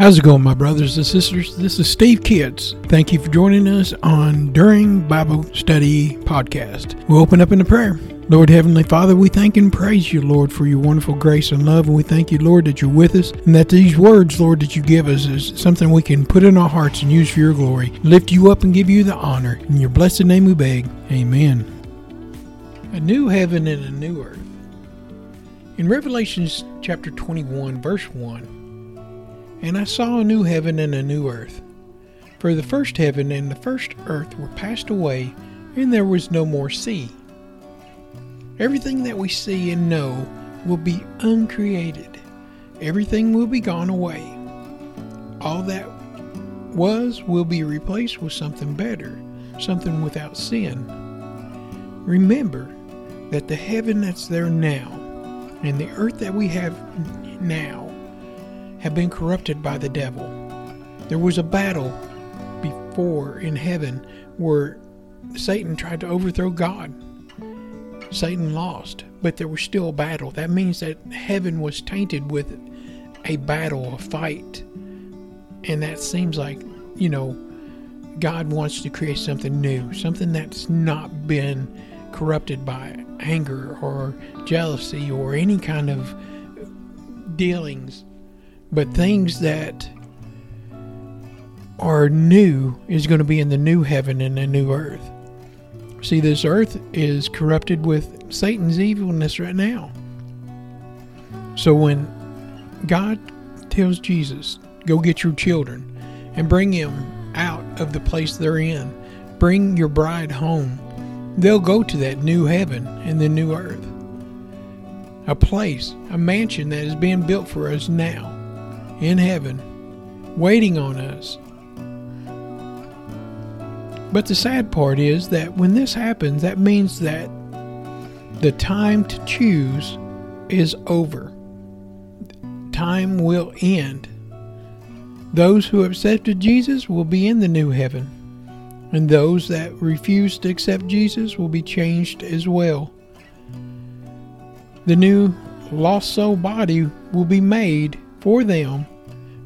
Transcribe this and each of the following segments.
How's it going, my brothers and sisters? This is Steve Kitts. Thank you for joining us on During Bible Study Podcast. We'll open up in a prayer. Lord Heavenly Father, we thank and praise you, Lord, for your wonderful grace and love. And we thank you, Lord, that you're with us and that these words, Lord, that you give us is something we can put in our hearts and use for your glory. Lift you up and give you the honor. In your blessed name we beg. Amen. A new heaven and a new earth. In Revelations chapter 21, verse 1, and I saw a new heaven and a new earth. For the first heaven and the first earth were passed away, and there was no more sea. Everything that we see and know will be uncreated. Everything will be gone away. All that was will be replaced with something better, something without sin. Remember that the heaven that's there now and the earth that we have now have been corrupted by the devil. There was a battle before in heaven where Satan tried to overthrow God. Satan lost, but there was still a battle. That means that heaven was tainted with a battle, a fight. And that seems like, you know, God wants to create something new, something that's not been corrupted by anger or jealousy or any kind of dealings but things that are new is going to be in the new heaven and the new earth. See, this earth is corrupted with Satan's evilness right now. So when God tells Jesus, go get your children and bring them out of the place they're in, bring your bride home, they'll go to that new heaven and the new earth. A place, a mansion that is being built for us now in heaven waiting on us. But the sad part is that when this happens, that means that the time to choose is over. Time will end. Those who accepted Jesus will be in the new heaven, and those that refuse to accept Jesus will be changed as well. The new lost soul body will be made for them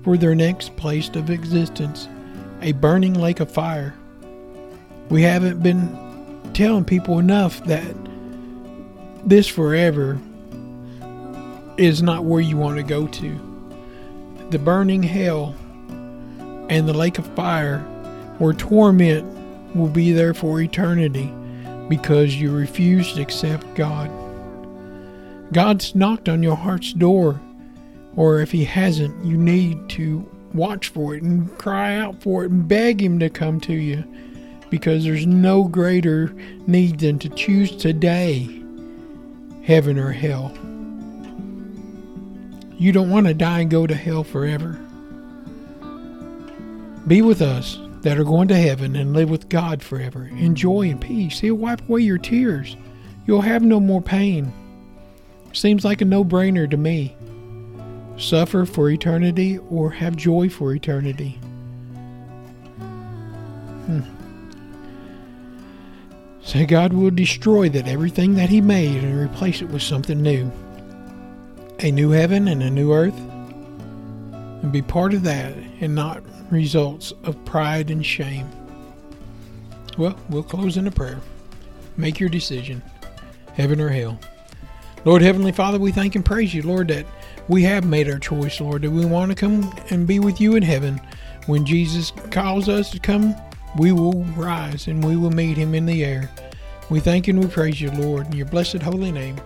for their next place of existence a burning lake of fire. We haven't been telling people enough that this forever is not where you want to go to. The burning hell and the lake of fire where torment will be there for eternity because you refuse to accept God. God's knocked on your heart's door or if he hasn't, you need to watch for it and cry out for it and beg him to come to you because there's no greater need than to choose today heaven or hell. You don't want to die and go to hell forever. Be with us that are going to heaven and live with God forever. in joy and peace. He'll wipe away your tears. You'll have no more pain. Seems like a no brainer to me suffer for eternity or have joy for eternity. Hmm. Say God will destroy that everything that He made and replace it with something new. A new heaven and a new earth. And be part of that and not results of pride and shame. Well, we'll close in a prayer. Make your decision heaven or hell. Lord Heavenly Father, we thank and praise you, Lord, that we have made our choice, Lord, that we want to come and be with you in heaven. When Jesus calls us to come, we will rise and we will meet him in the air. We thank and we praise you, Lord, in your blessed holy name.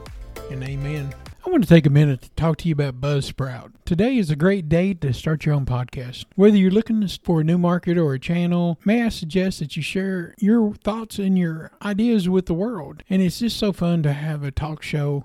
And amen. I want to take a minute to talk to you about Buzzsprout. Today is a great day to start your own podcast. Whether you're looking for a new market or a channel, may I suggest that you share your thoughts and your ideas with the world. And it's just so fun to have a talk show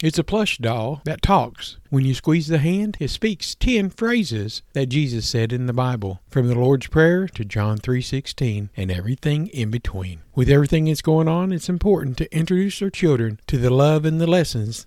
It's a plush doll that talks. When you squeeze the hand, it speaks 10 phrases that Jesus said in the Bible, from the Lord's Prayer to John 3:16 and everything in between. With everything that's going on, it's important to introduce our children to the love and the lessons